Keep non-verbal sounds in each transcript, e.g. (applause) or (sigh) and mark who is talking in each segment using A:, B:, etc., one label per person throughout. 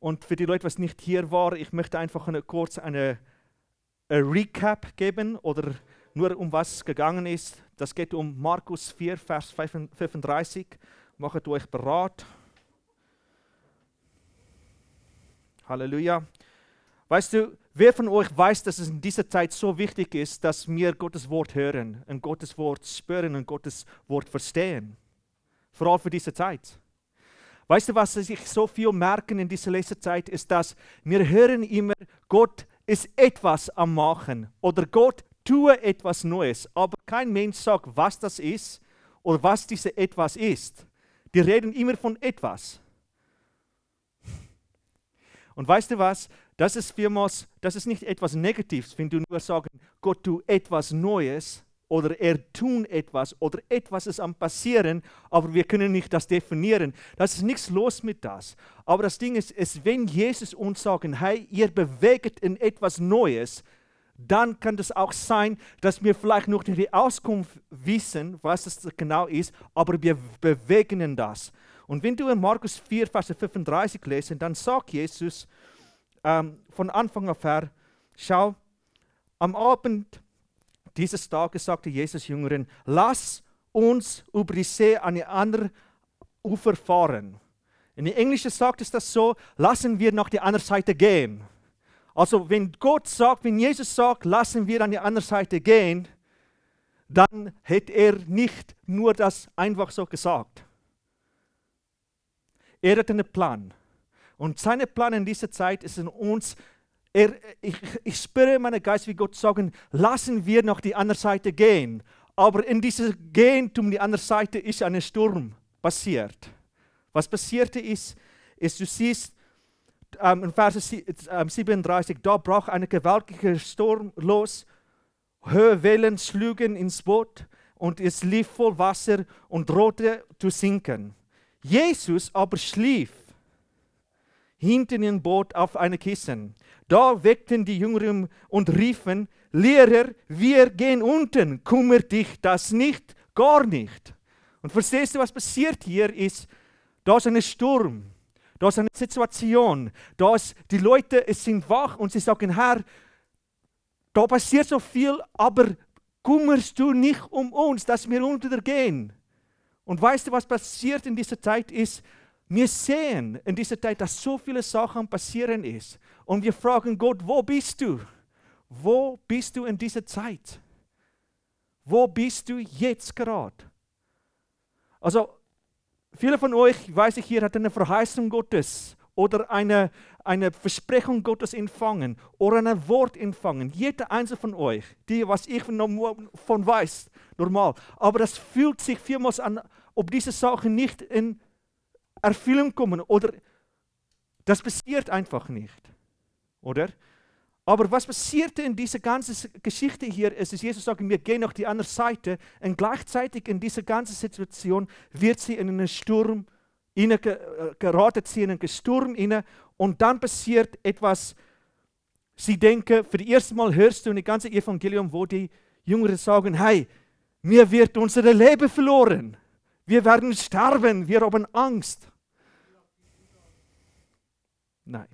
A: Und für die Leute, was nicht hier war, ich möchte einfach eine, kurz eine, eine Recap geben oder nur um was gegangen ist. Das geht um Markus 4, Vers 35. Macht euch bereit. Halleluja. Weißt du, wer von euch weiß, dass es in dieser Zeit so wichtig ist, dass wir Gottes Wort hören und Gottes Wort spüren und Gottes Wort verstehen? Vor allem für diese Zeit. Weißt du, was ich so viel merken in dieser letzten Zeit, ist, dass wir hören immer, Gott ist etwas am Machen oder Gott tue etwas Neues, aber kein Mensch sagt, was das ist oder was diese etwas ist. Die reden immer von etwas. Und weißt du was? Das ist vielmals, das ist nicht etwas Negatives, wenn du nur sagst, Gott tut etwas Neues, oder er tun etwas oder etwas ist am passieren, aber wir können nicht das definieren. Das ist nichts los mit das. Aber das Ding ist, ist wenn Jesus uns sagt, hey, ihr bewegt in etwas Neues, dann kann das auch sein, dass wir vielleicht noch nicht die Auskunft wissen, was das genau ist, aber wir bewegen in das. Und wenn du in Markus 4, Vers 35 lesen, dann sagt Jesus ähm, von Anfang auf her, schau, am Abend dieses Tages sagte Jesus Jüngeren, lass uns über die See an die andere Ufer fahren. In der Englischen sagt es das so, lassen wir nach der anderen Seite gehen. Also wenn Gott sagt, wenn Jesus sagt, lassen wir an die andere Seite gehen, dann hätte er nicht nur das einfach so gesagt. Er hat einen Plan. Und sein Plan in dieser Zeit ist in uns er, ich, ich spüre in meinem Geist, wie Gott sagen, lassen wir noch die andere Seite gehen. Aber in diesem Gehen um die andere Seite ist ein Sturm passiert. Was passierte ist, ist, du siehst ähm, in Vers 37, da brach ein gewaltiger Sturm los, hohe Wellen schlugen ins Boot und es lief voll Wasser und drohte zu sinken. Jesus aber schlief hinten im Boot auf einem Kissen. Da weckten die Jünger und riefen, Lehrer, wir gehen unten, kümmert dich das nicht, gar nicht. Und verstehst du, was passiert hier ist, da ist ein Sturm, da ist eine Situation, da ist, die Leute sind wach und sie sagen, Herr, da passiert so viel, aber kümmerst du nicht um uns, dass wir untergehen. Und weißt du, was passiert in dieser Zeit ist, wir sehen in dieser Zeit, dass so viele Sachen passieren ist. Und wir fragen Gott, wo bist du? Wo bist du in dieser Zeit? Wo bist du jetzt gerade? Also, viele von euch, weiß ich hier, hat eine Verheißung Gottes oder eine, eine Versprechung Gottes empfangen oder ein Wort empfangen. Jeder einzelne von euch, die, was ich von weiß, normal. Aber das fühlt sich vielmals an, ob diese Sachen nicht in Erfüllung kommen oder das passiert einfach nicht, oder? Aber was passierte in dieser ganzen Geschichte hier, ist, dass Jesus sagt, wir gehen auf die andere Seite und gleichzeitig in dieser ganzen Situation wird sie in einen Sturm äh, geraten, sie in einen Sturm inne und dann passiert etwas, sie denken, für das erste Mal hörst du in dem ganzen Evangelium, wo die Jüngeren sagen, hey, mir wird unser Leben verloren. Wir werden sterben, wir haben Angst. Nein.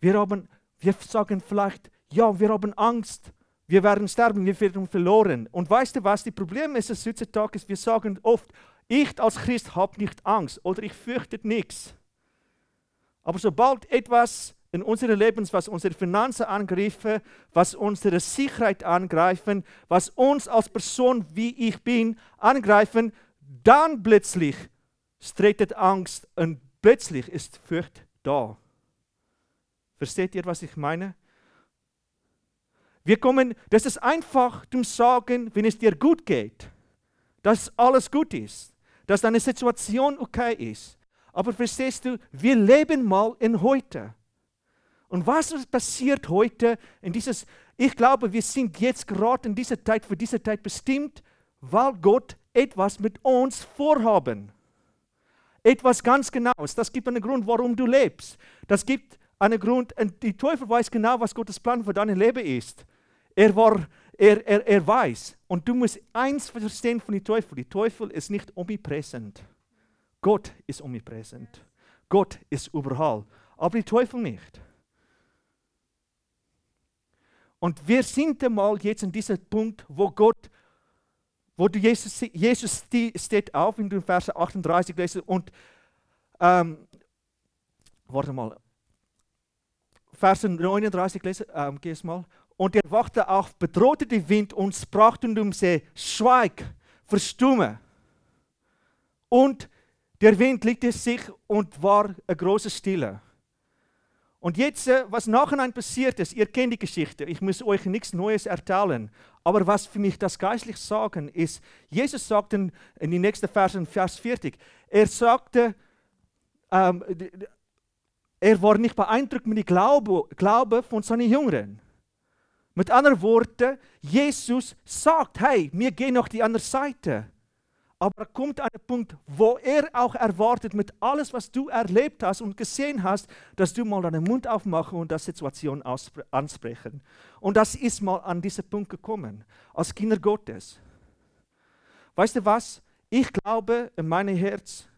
A: Wir, haben, wir sagen vielleicht, ja, wir haben Angst, wir werden sterben, wir werden verloren. Und weißt du was, das Problem ist es heutzutage, wir sagen oft, ich als Christ habe nicht Angst oder ich fürchte nichts. Aber sobald etwas in unserem Leben, was unsere Finanzen angreifen, was unsere Sicherheit angreifen, was uns als Person, wie ich bin, angreifen, dann plötzlich streitet Angst und plötzlich ist Furcht da. Versteht ihr, was ich meine? Wir kommen, das ist einfach zum Sagen, wenn es dir gut geht, dass alles gut ist, dass deine Situation okay ist. Aber verstehst du, wir leben mal in heute. Und was passiert heute in dieses, ich glaube, wir sind jetzt gerade in dieser Zeit, für diese Zeit bestimmt, weil Gott etwas mit uns vorhaben. Etwas ganz Genaues. Das gibt einen Grund, warum du lebst. Das gibt einen Grund, und die Teufel weiß genau, was Gottes Plan für dein Leben ist. Er, war, er, er, er weiß. Und du musst eins verstehen von dem Teufel. Der Teufel ist nicht omnipräsent. Gott ist omnipräsent. Gott ist überall, aber die Teufel nicht. Und wir sind einmal jetzt an diesem Punkt, wo Gott, wo du Jesus, Jesus steht auf, in den Vers 38 lesen und ähm, warte mal, Vers 39 lesen, ähm, geh es mal. Und er wachte auf, bedrohte den Wind und sprach zu dem See, schweig, verstumme. Und der Wind legte sich und war eine große Stille. Und jetzt, äh, was nachhinein passiert ist, ihr kennt die Geschichte, ich muss euch nichts Neues erzählen, aber was für mich das geistlich sagen ist, Jesus sagte in, in den nächsten Versen, Vers 40, er sagte, ähm, er war nicht beeindruckt mit dem Glaube, Glaube von seinen Jüngern. Mit anderen Worten, Jesus sagt, hey, wir gehen auf die andere Seite. Aber er kommt den Punkt, wo er auch erwartet, mit alles, was du erlebt hast und gesehen hast, dass du mal deinen Mund aufmachen und das Situation ansprechen. Und das ist mal an diesen Punkt gekommen, als Kinder Gottes. Weißt du was? Ich glaube in meinem Herz,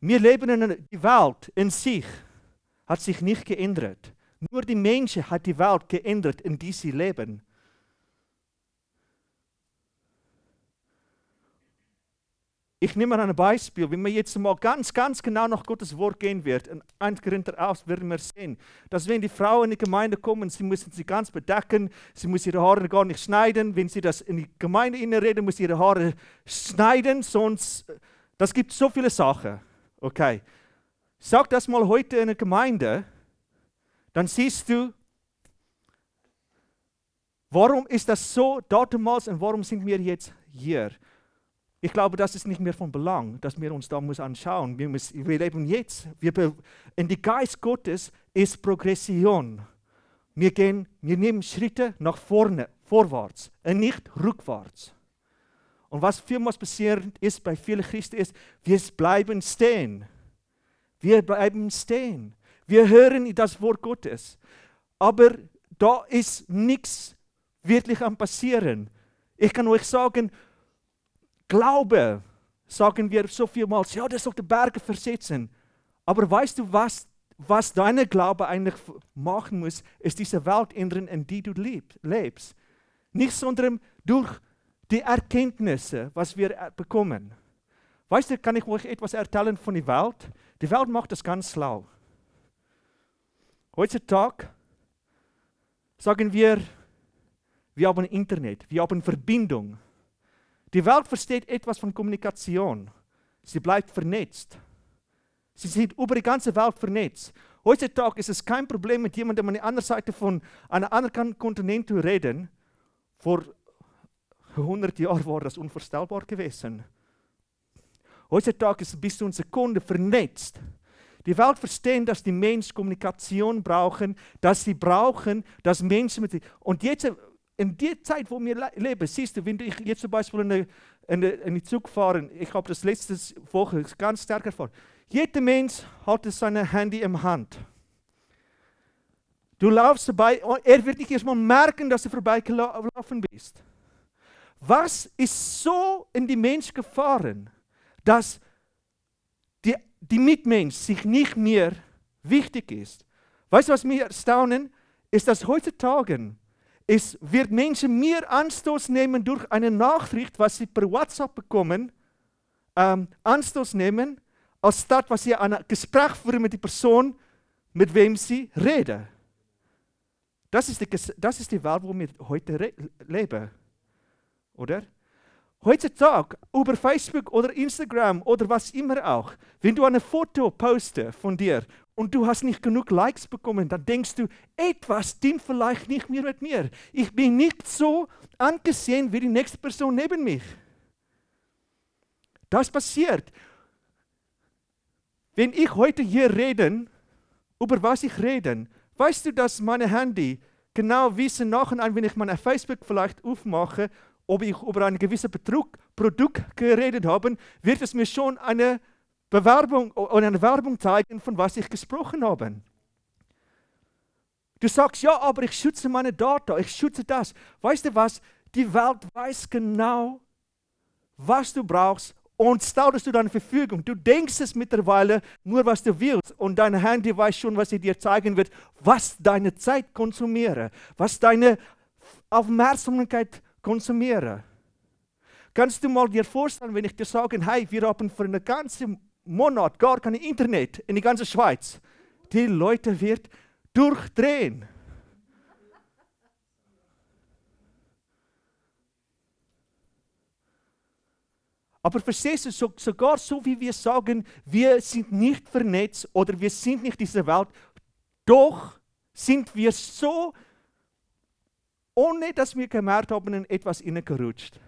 A: wir leben in die Welt in sich, hat sich nicht geändert. Nur die Menschen hat die Welt geändert, in die sie leben. Ich nehme mal ein Beispiel, wenn man jetzt mal ganz, ganz genau nach Gottes Wort gehen wird, in 1 Korinther aus, werden wir sehen, dass wenn die Frauen in die Gemeinde kommen, sie müssen sie ganz bedecken, sie müssen ihre Haare gar nicht schneiden, wenn sie das in die Gemeinde reden, müssen sie ihre Haare schneiden, sonst, das gibt so viele Sachen. Okay, sag das mal heute in der Gemeinde, dann siehst du, warum ist das so damals und warum sind wir jetzt hier? Ich glaube, das ist nicht mehr von Belang, dass wir uns da muss anschauen. Wir, müssen, wir leben jetzt. Wir, in die Geist Gottes ist Progression. Wir, gehen, wir nehmen Schritte nach vorne, vorwärts und nicht rückwärts. Und was vielmals passiert ist bei vielen Christen ist, wir bleiben stehen. Wir bleiben stehen. Wir hören das Wort Gottes. Aber da ist nichts wirklich am passieren. Ich kann euch sagen, Glaube, sagen wir so vielmals, ja, das soll die Berge versetzen. Aber weißt du, was, was deine Glaube eigentlich machen muss, ist diese Welt ändern, in die du lebst. Nicht sondern durch die Erkenntnisse, was wir bekommen. Weißt du, kann ich euch etwas erzählen von der Welt? Die Welt macht das ganz schlau. Heutzutage sagen wir, wir haben Internet, wir haben Verbindung. Die Welt versteht etwas von Kommunikation. Sie bleibt vernetzt. Sie sind über die ganze Welt vernetzt. Heutzutage ist es kein Problem, mit jemandem an der anderen Seite von einem anderen Kontinent zu reden. Vor 100 Jahren war das unvorstellbar gewesen. Heutzutage ist es bis zu einer Sekunde vernetzt. Die Welt versteht, dass die Menschen Kommunikation brauchen, dass sie brauchen, dass Menschen mit. Und jetzt, in der Zeit, wo wir leben, siehst du, wenn ich jetzt zum Beispiel in in in Zug fahre, ich habe das letzte Woche ganz stark erfahren. Jeder Mensch hat sein Handy in Hand. Du laufst vorbei, er wird nicht erstmal merken, dass du vorbeigelaufen bist. Was ist so in die Mensch gefahren, dass die, die Mitmensch sich nicht mehr wichtig ist? Weißt du, was mir erstaunen? Ist, dass heutzutage es wird Menschen mehr Anstoß nehmen durch eine Nachricht, was sie per WhatsApp bekommen, ähm, Anstoß nehmen, als das, was sie ein Gespräch führen mit der Person, mit wem sie reden. Das ist die, das ist die Welt, wo wir heute leben. Oder? Heutzutage über Facebook oder Instagram oder was immer auch, wenn du ein Foto postest von dir und du hast nicht genug Likes bekommen, dann denkst du, etwas stimmt vielleicht nicht mehr mit mir. Ich bin nicht so angesehen wie die nächste Person neben mich. Das passiert. Wenn ich heute hier rede, über was ich rede, weißt du, dass meine Handy genau wissen nachher, wenn ich mein Facebook vielleicht aufmache, ob ich über ein gewisses Produkt geredet habe, wird es mir schon eine Bewerbung oder eine Werbung zeigen, von was ich gesprochen habe. Du sagst, ja, aber ich schütze meine Daten, ich schütze das. Weißt du was? Die Welt weiß genau, was du brauchst, und stellt es zu deiner Verfügung. Du denkst es mittlerweile nur, was du willst und dein Handy weiß schon, was sie dir zeigen wird, was deine Zeit konsumiere, was deine Aufmerksamkeit konsumiere. Kannst du mal dir vorstellen, wenn ich dir sage, hey, wir haben für einen ganzen Monat gar kein Internet in die ganze Schweiz. Die Leute wird durchdrehen. Aber verstehst du, so, sogar so wie wir sagen, wir sind nicht vernetzt oder wir sind nicht diese Welt, doch sind wir so, ohne dass wir gemerkt haben, in etwas hineingerutscht.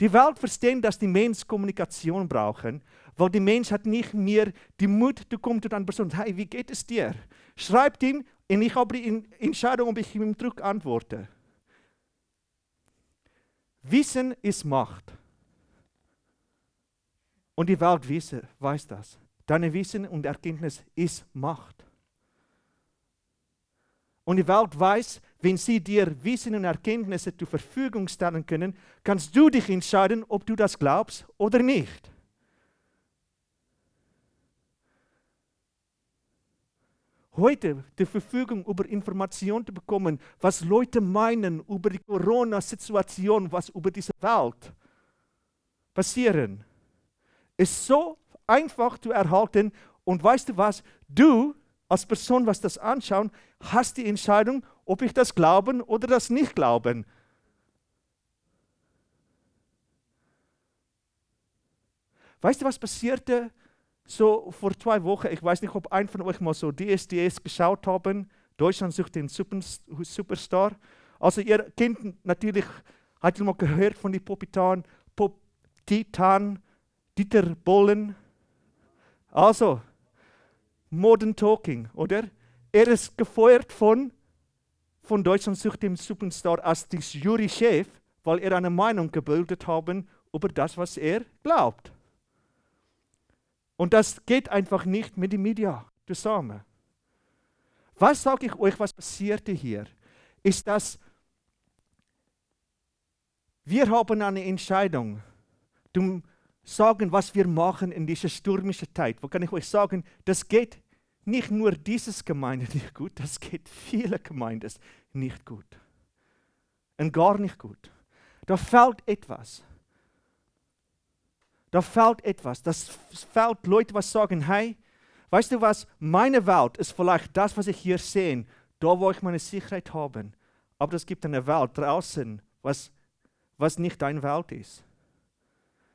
A: Die Welt versteht, dass die Menschen Kommunikation brauchen, weil die Mensch hat nicht mehr die Mut, du kommst zu einer Person, hey, wie geht es dir? Schreibt ihm und ich habe die Entscheidung, ob ich ihm zurück antworte. Wissen ist Macht. Und die Welt wisse, weiß das. Deine Wissen und Erkenntnis ist Macht. Und die Welt weiß, wenn sie dir Wissen und Erkenntnisse zur Verfügung stellen können, kannst du dich entscheiden, ob du das glaubst oder nicht. Heute die Verfügung über Informationen zu bekommen, was Leute meinen über die Corona-Situation, was über diese Welt passieren ist so einfach zu erhalten. Und weißt du was? Du als Person, was das anschauen, hast die Entscheidung, ob ich das glauben oder das nicht glauben. Weißt du, was passierte so vor zwei Wochen? Ich weiß nicht, ob ein von euch mal so DSDS geschaut haben. Deutschland sucht den Superstar. Also ihr kennt natürlich, hat ihr mal gehört von den Popitan, Pop Titan, Dieter Bollen. Also, Modern Talking, oder? Er ist gefeuert von, von Deutschland sucht den Superstar als Jurychef, weil er eine Meinung gebildet haben über das, was er glaubt. Und das geht einfach nicht mit den Medien zusammen. Was sage ich euch, was passierte hier? Ist, dass wir haben eine Entscheidung. Du sagen, was wir machen in dieser stürmischen Zeit. Wo kann ich euch sagen, das geht nicht nur dieses Gemeinde (laughs) nicht gut, das geht viele Gemeinden nicht gut. Und gar nicht gut. Da fällt etwas. Da fällt etwas. Das fällt Leute, was sagen, hey, weißt du was, meine Welt ist vielleicht das, was ich hier sehe, da wo ich meine Sicherheit habe. Aber es gibt eine Welt draußen, was, was nicht deine Welt ist.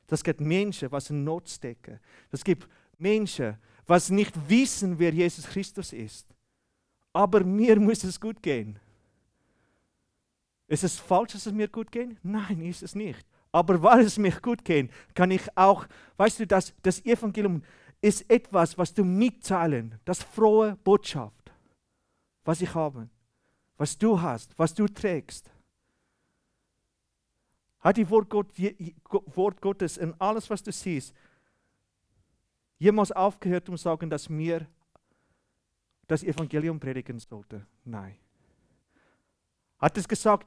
A: Das gibt Menschen, was in Not stecken. Das gibt Menschen, was nicht wissen, wer Jesus Christus ist. Aber mir (laughs) muss es gut gehen. Ist es falsch, dass es mir gut geht? Nein, ist es nicht. Aber weil es mir gut geht, kann ich auch, weißt du, das, das Evangelium ist etwas, was du mitteilen, das frohe Botschaft, was ich habe, was du hast, was du trägst. Hat die Wort, Gott, Wort Gottes in alles, was du siehst, jemals aufgehört, um zu sagen, dass mir das Evangelium predigen sollte? Nein. Hat es gesagt,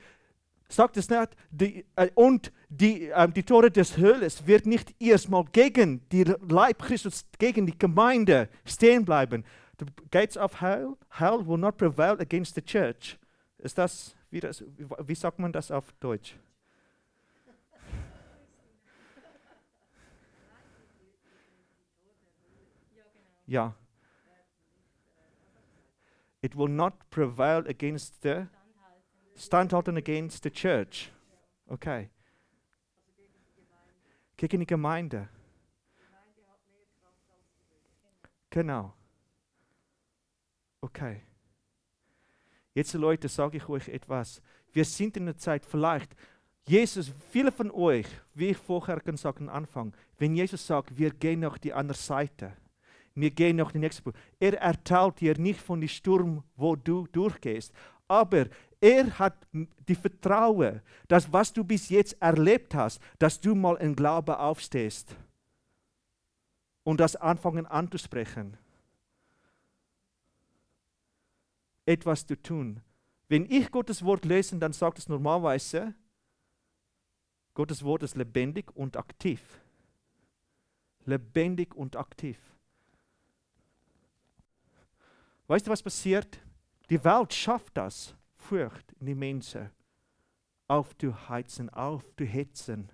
A: sagt es nicht, die, äh, und die, äh, die Tore des Höhles wird nicht erstmal gegen die Leib Christus, gegen die Gemeinde stehen bleiben. The gates of hell, hell will not prevail against the church. Ist das, wie, das, wie sagt man das auf Deutsch? Ja. It will not prevail against the standhalten against the church. Okay. Gegen die Gemeinde. Genau. Okay. Jetzt, Leute, sage ich euch etwas. Wir sind in der Zeit, vielleicht, Jesus, viele von euch, wie ich vorher gesagt am Anfang, wenn Jesus sagt, wir gehen auf die andere Seite, wir gehen noch den nächsten Punkt. Er erzählt dir nicht von dem Sturm, wo du durchgehst, aber er hat die Vertrauen, dass was du bis jetzt erlebt hast, dass du mal in Glaube aufstehst und das anfangen anzusprechen. Etwas zu tun. Wenn ich Gottes Wort lese, dann sagt es normalerweise, Gottes Wort ist lebendig und aktiv. lebendig und aktiv. Weißt du, was passiert? Die Welt schafft das, Furcht in die Menschen aufzuheizen, aufzuhetzen.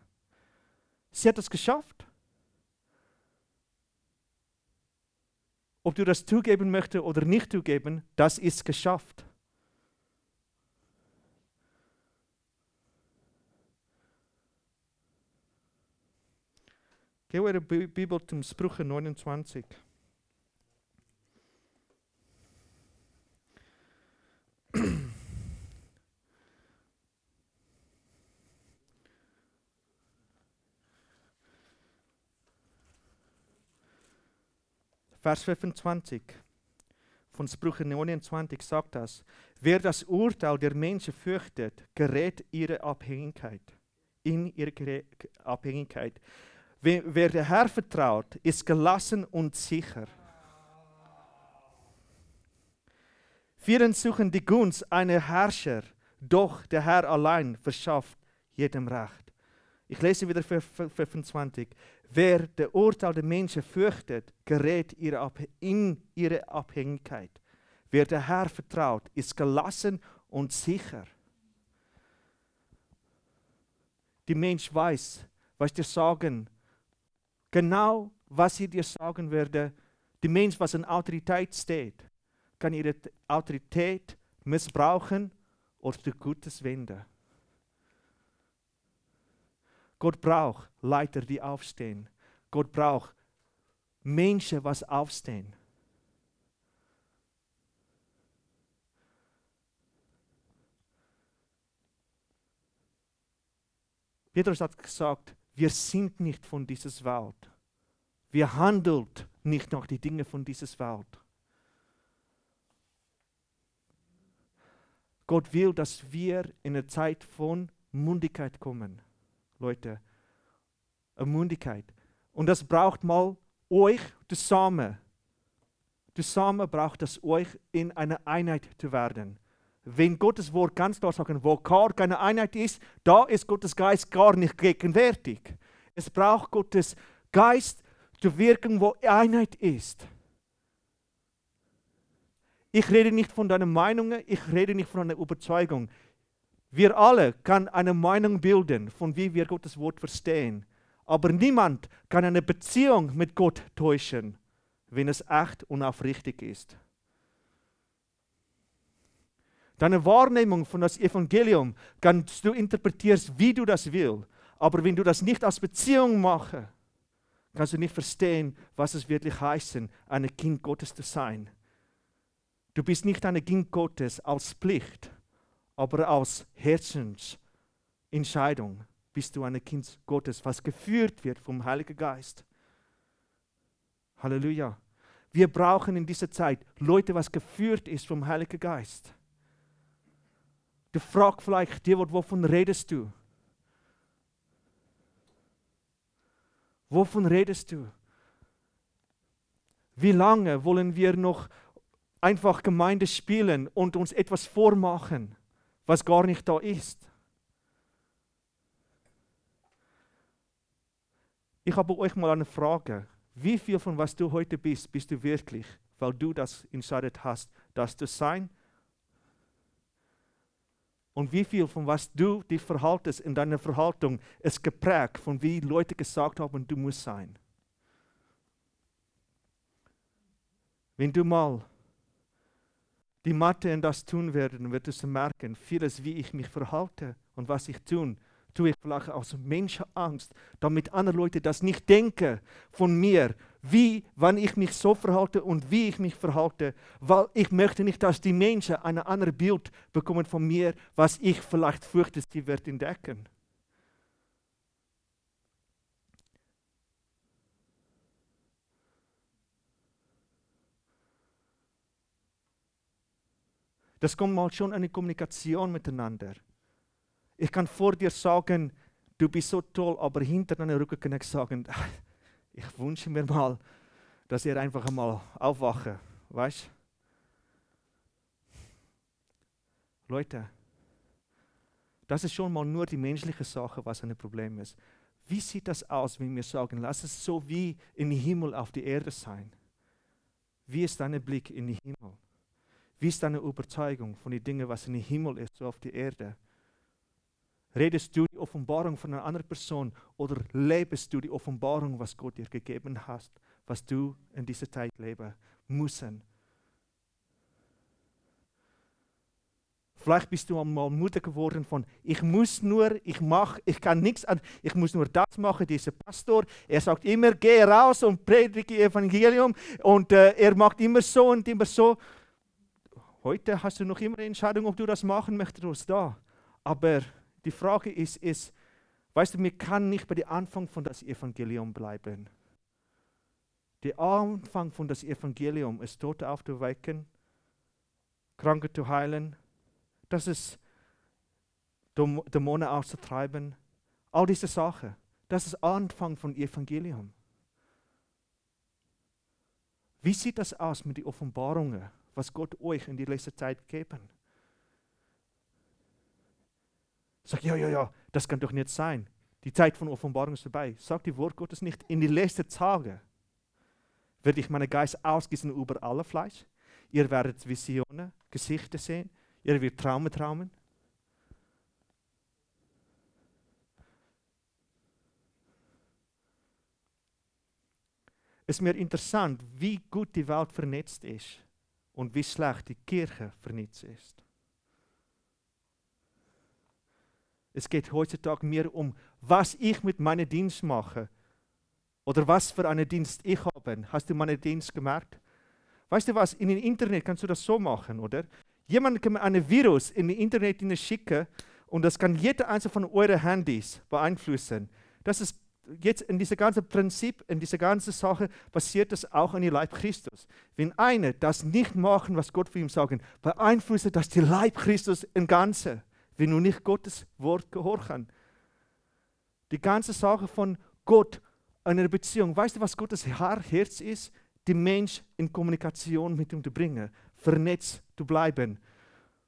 A: Sie hat es geschafft. Ob du das zugeben möchtest oder nicht zugeben, das ist geschafft. Geh eure Bibel zum Sprüche 29. Vers 25 von Sprüche 29 sagt das, wer das Urteil der Menschen fürchtet, gerät ihre Abhängigkeit, in ihre Abhängigkeit. Wer, wer der Herr vertraut, ist gelassen und sicher. Vielen suchen die Gunst einer Herrscher, doch der Herr allein verschafft jedem Recht. Ich lese wieder Vers 25. Wer der Urteil der Menschen fürchtet, gerät in ihre Abhängigkeit. Wer der Herr vertraut, ist gelassen und sicher. Die Mensch weiß, was dir sagen, genau was sie dir sagen werde. Die Mensch, was in Autorität steht, kann ihre Autorität missbrauchen oder für Gutes wenden. Gott braucht Leiter, die aufstehen. Gott braucht Menschen, was aufstehen. Petrus hat gesagt, wir sind nicht von dieser Welt. Wir handeln nicht nach die Dinge von dieser Welt. Gott will, dass wir in eine Zeit von Mundigkeit kommen. Leute, eine Mundigkeit. Und das braucht mal euch zusammen. Zusammen braucht es euch in eine Einheit zu werden. Wenn Gottes Wort ganz klar sagt, wo gar keine Einheit ist, da ist Gottes Geist gar nicht gegenwärtig. Es braucht Gottes Geist zu wirken, wo Einheit ist. Ich rede nicht von deinen Meinungen, ich rede nicht von einer Überzeugung. Wir alle können eine Meinung bilden, von wie wir Gottes Wort verstehen. Aber niemand kann eine Beziehung mit Gott täuschen, wenn es echt und aufrichtig ist. Deine Wahrnehmung von das Evangelium kannst du interpretieren, wie du das willst. Aber wenn du das nicht als Beziehung machst, kannst du nicht verstehen, was es wirklich heißt, ein Kind Gottes zu sein. Du bist nicht ein Kind Gottes als Pflicht, aber aus Herzensentscheidung bist du ein Kind Gottes, was geführt wird vom Heiligen Geist. Halleluja. Wir brauchen in dieser Zeit Leute, was geführt ist vom Heiligen Geist. Du fragst vielleicht dir, wovon redest du? Wovon redest du? Wie lange wollen wir noch einfach Gemeinde spielen und uns etwas vormachen? Was gar nicht da ist. Ich habe euch mal eine Frage. Wie viel von was du heute bist, bist du wirklich, weil du das entscheidet hast, das zu sein? Und wie viel von was du dich verhaltest in deiner Verhaltung ist geprägt von wie Leute gesagt haben, du musst sein? Wenn du mal die Mathe in das tun werden, wird es merken, vieles, wie ich mich verhalte und was ich tue, tue ich vielleicht aus Menschenangst, damit andere Leute das nicht denken von mir, wie, wann ich mich so verhalte und wie ich mich verhalte, weil ich möchte nicht, dass die Menschen ein anderes Bild bekommen von mir, was ich vielleicht fürchte, sie wird entdecken. Das kommt mal schon eine Kommunikation miteinander. Ich kann vor dir sagen, du bist so toll, aber hinter deiner Rücken kann ich sagen, (laughs) ich wünsche mir mal, dass ihr einfach einmal aufwache, weißt? Leute, das ist schon mal nur die menschliche Sache, was ein Problem ist. Wie sieht das aus, wenn wir sagen, lass es so wie den Himmel auf die Erde sein? Wie ist dein Blick in den Himmel? Wie ist deine Überzeugung von den Dingen, was den Himmel ist, so auf die Erde? Redest du die Offenbarung von einer anderen Person oder lebst du die Offenbarung, was Gott dir gegeben hat, was du in dieser Zeit leben müssen? Vielleicht bist du einmal Mutter geworden von, ich muss nur, ich mache, ich kann nichts an, ich muss nur das machen. Dieser Pastor, er sagt immer, geh raus und predige Evangelium und äh, er macht immer so und immer so. Heute hast du noch immer eine Entscheidung, ob du das machen möchtest oder da. Aber die Frage ist, ist, weißt du, wir kann nicht bei dem Anfang von das Evangelium bleiben. Der Anfang von das Evangelium ist Tote aufzuwecken, Kranke zu heilen, das ist Dämonen auszutreiben. All diese Sachen. Das ist Anfang von Evangelium. Wie sieht das aus mit den Offenbarungen, was Gott euch in die letzte Zeit geben? Sag, ja, ja, ja, das kann doch nicht sein. Die Zeit von Offenbarung ist vorbei. Sagt die Wort Gottes nicht, in die letzten Tage werde ich meinen Geist ausgießen über alle Fleisch. Ihr werdet Visionen, Gesichter sehen, Ihr wird Traumen traumen. Es ist mir interessant, wie gut die Welt vernetzt ist und wie schlecht die Kirche vernetzt ist. Es geht heutzutage mehr um, was ich mit meinem Dienst mache oder was für einen Dienst ich habe. Hast du meinen Dienst gemerkt? Weißt du was, in dem Internet kannst du das so machen, oder? Jemand kann ein Virus in das Internet schicken und das kann jeder einzelne von euren Handys beeinflussen. Das ist jetzt in diesem ganzen Prinzip, in dieser ganzen Sache passiert das auch in die Leib Christus. Wenn einer das nicht machen, was Gott für ihn sagen, beeinflusst das die Leib Christus im Ganzen, wenn du nicht Gottes Wort gehorchen. Die ganze Sache von Gott, einer Beziehung. Weißt du, was Gottes Herz ist? Die Mensch in Kommunikation mit ihm zu bringen vernetzt zu bleiben.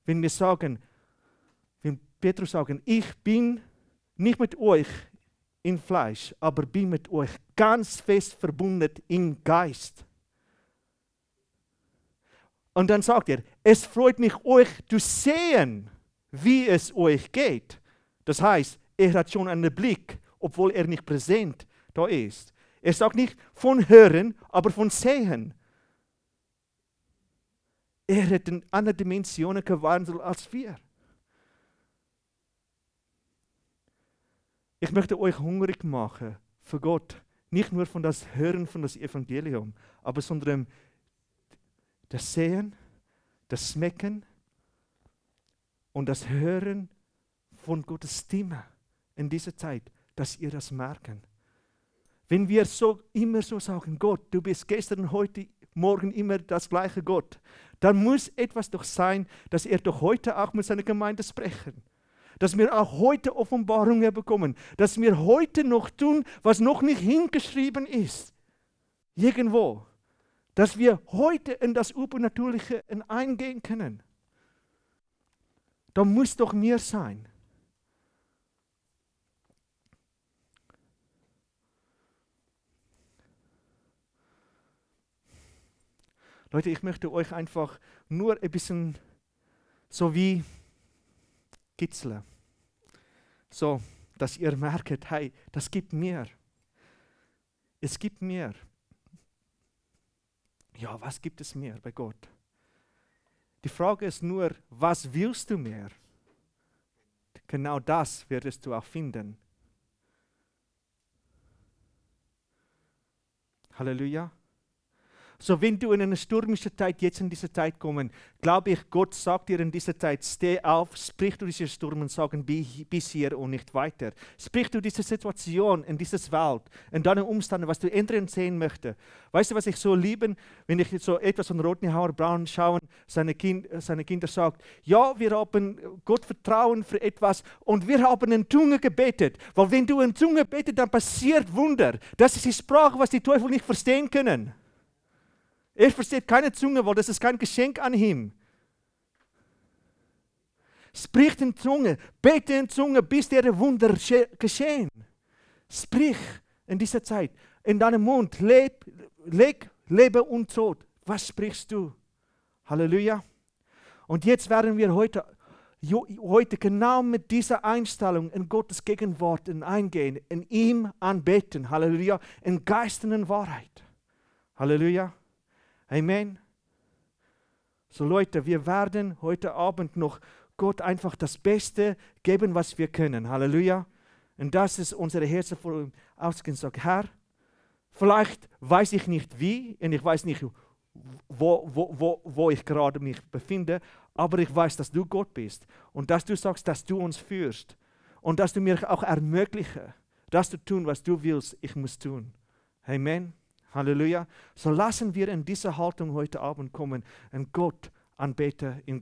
A: Wenn wir sagen, wenn Petrus sagen, ich bin nicht mit euch in Fleisch, aber bin mit euch ganz fest verbunden im Geist. Und dann sagt er, es freut mich, euch zu sehen, wie es euch geht. Das heißt, er hat schon einen Blick, obwohl er nicht präsent da ist. Er sagt nicht von Hören, aber von Sehen. Er hat in andere Dimensionen gewandelt als wir. Ich möchte euch hungrig machen für Gott. Nicht nur von das Hören von das Evangelium, aber sondern das Sehen, das Schmecken und das Hören von Gottes Stimme in dieser Zeit, dass ihr das merken. Wenn wir so immer so sagen, Gott, du bist gestern, heute, morgen immer das gleiche Gott, dann muss etwas doch sein, dass er doch heute auch mit seiner Gemeinde sprechen. Dass wir auch heute Offenbarungen bekommen. Dass wir heute noch tun, was noch nicht hingeschrieben ist. Irgendwo. Dass wir heute in das Übernatürliche eingehen können. Da muss doch mehr sein. Leute, ich möchte euch einfach nur ein bisschen so wie kitzeln. So, dass ihr merkt, hey, das gibt mehr. Es gibt mehr. Ja, was gibt es mehr bei Gott? Die Frage ist nur, was willst du mehr? Genau das wirst du auch finden. Halleluja. So, wenn du in eine stürmische Zeit, jetzt in diese Zeit kommen, glaube ich, Gott sagt dir in dieser Zeit, steh auf, sprich du diese Sturm und sagen, bis hier und nicht weiter. Sprich du diese Situation in dieses Welt, in deine Umstände, was du ändern sehen möchtest. Weißt du, was ich so liebe, wenn ich so etwas von Rotnihauer Braun schaue, seine, kind, seine Kinder sagt, ja, wir haben Gott Vertrauen für etwas und wir haben in Zunge gebetet. Weil wenn du in Zunge betet, dann passiert Wunder. Das ist die Sprache, was die Teufel nicht verstehen können. Er versteht keine Zunge, weil das ist kein Geschenk an ihm. Spricht in Zunge, bete in Zunge, bis der Wunder geschehen. Sprich in dieser Zeit. In deinem Mund, leb, leg, lebe und Tod. Was sprichst du? Halleluja. Und jetzt werden wir heute, heute genau mit dieser Einstellung in Gottes Gegenwart eingehen, in ihm anbeten. Halleluja. In Geist und in Wahrheit. Halleluja. Amen. So Leute, wir werden heute Abend noch Gott einfach das Beste geben, was wir können. Halleluja. Und das ist unsere Herzen voll ausgesagt. Herr, vielleicht weiß ich nicht wie und ich weiß nicht, wo, wo, wo, wo ich gerade mich befinde, aber ich weiß, dass du Gott bist und dass du sagst, dass du uns führst und dass du mir auch ermögliche, das zu tun, was du willst, ich muss tun. Amen. Halleluja. So lassen wir in diese Haltung heute Abend kommen und Gott anbeten in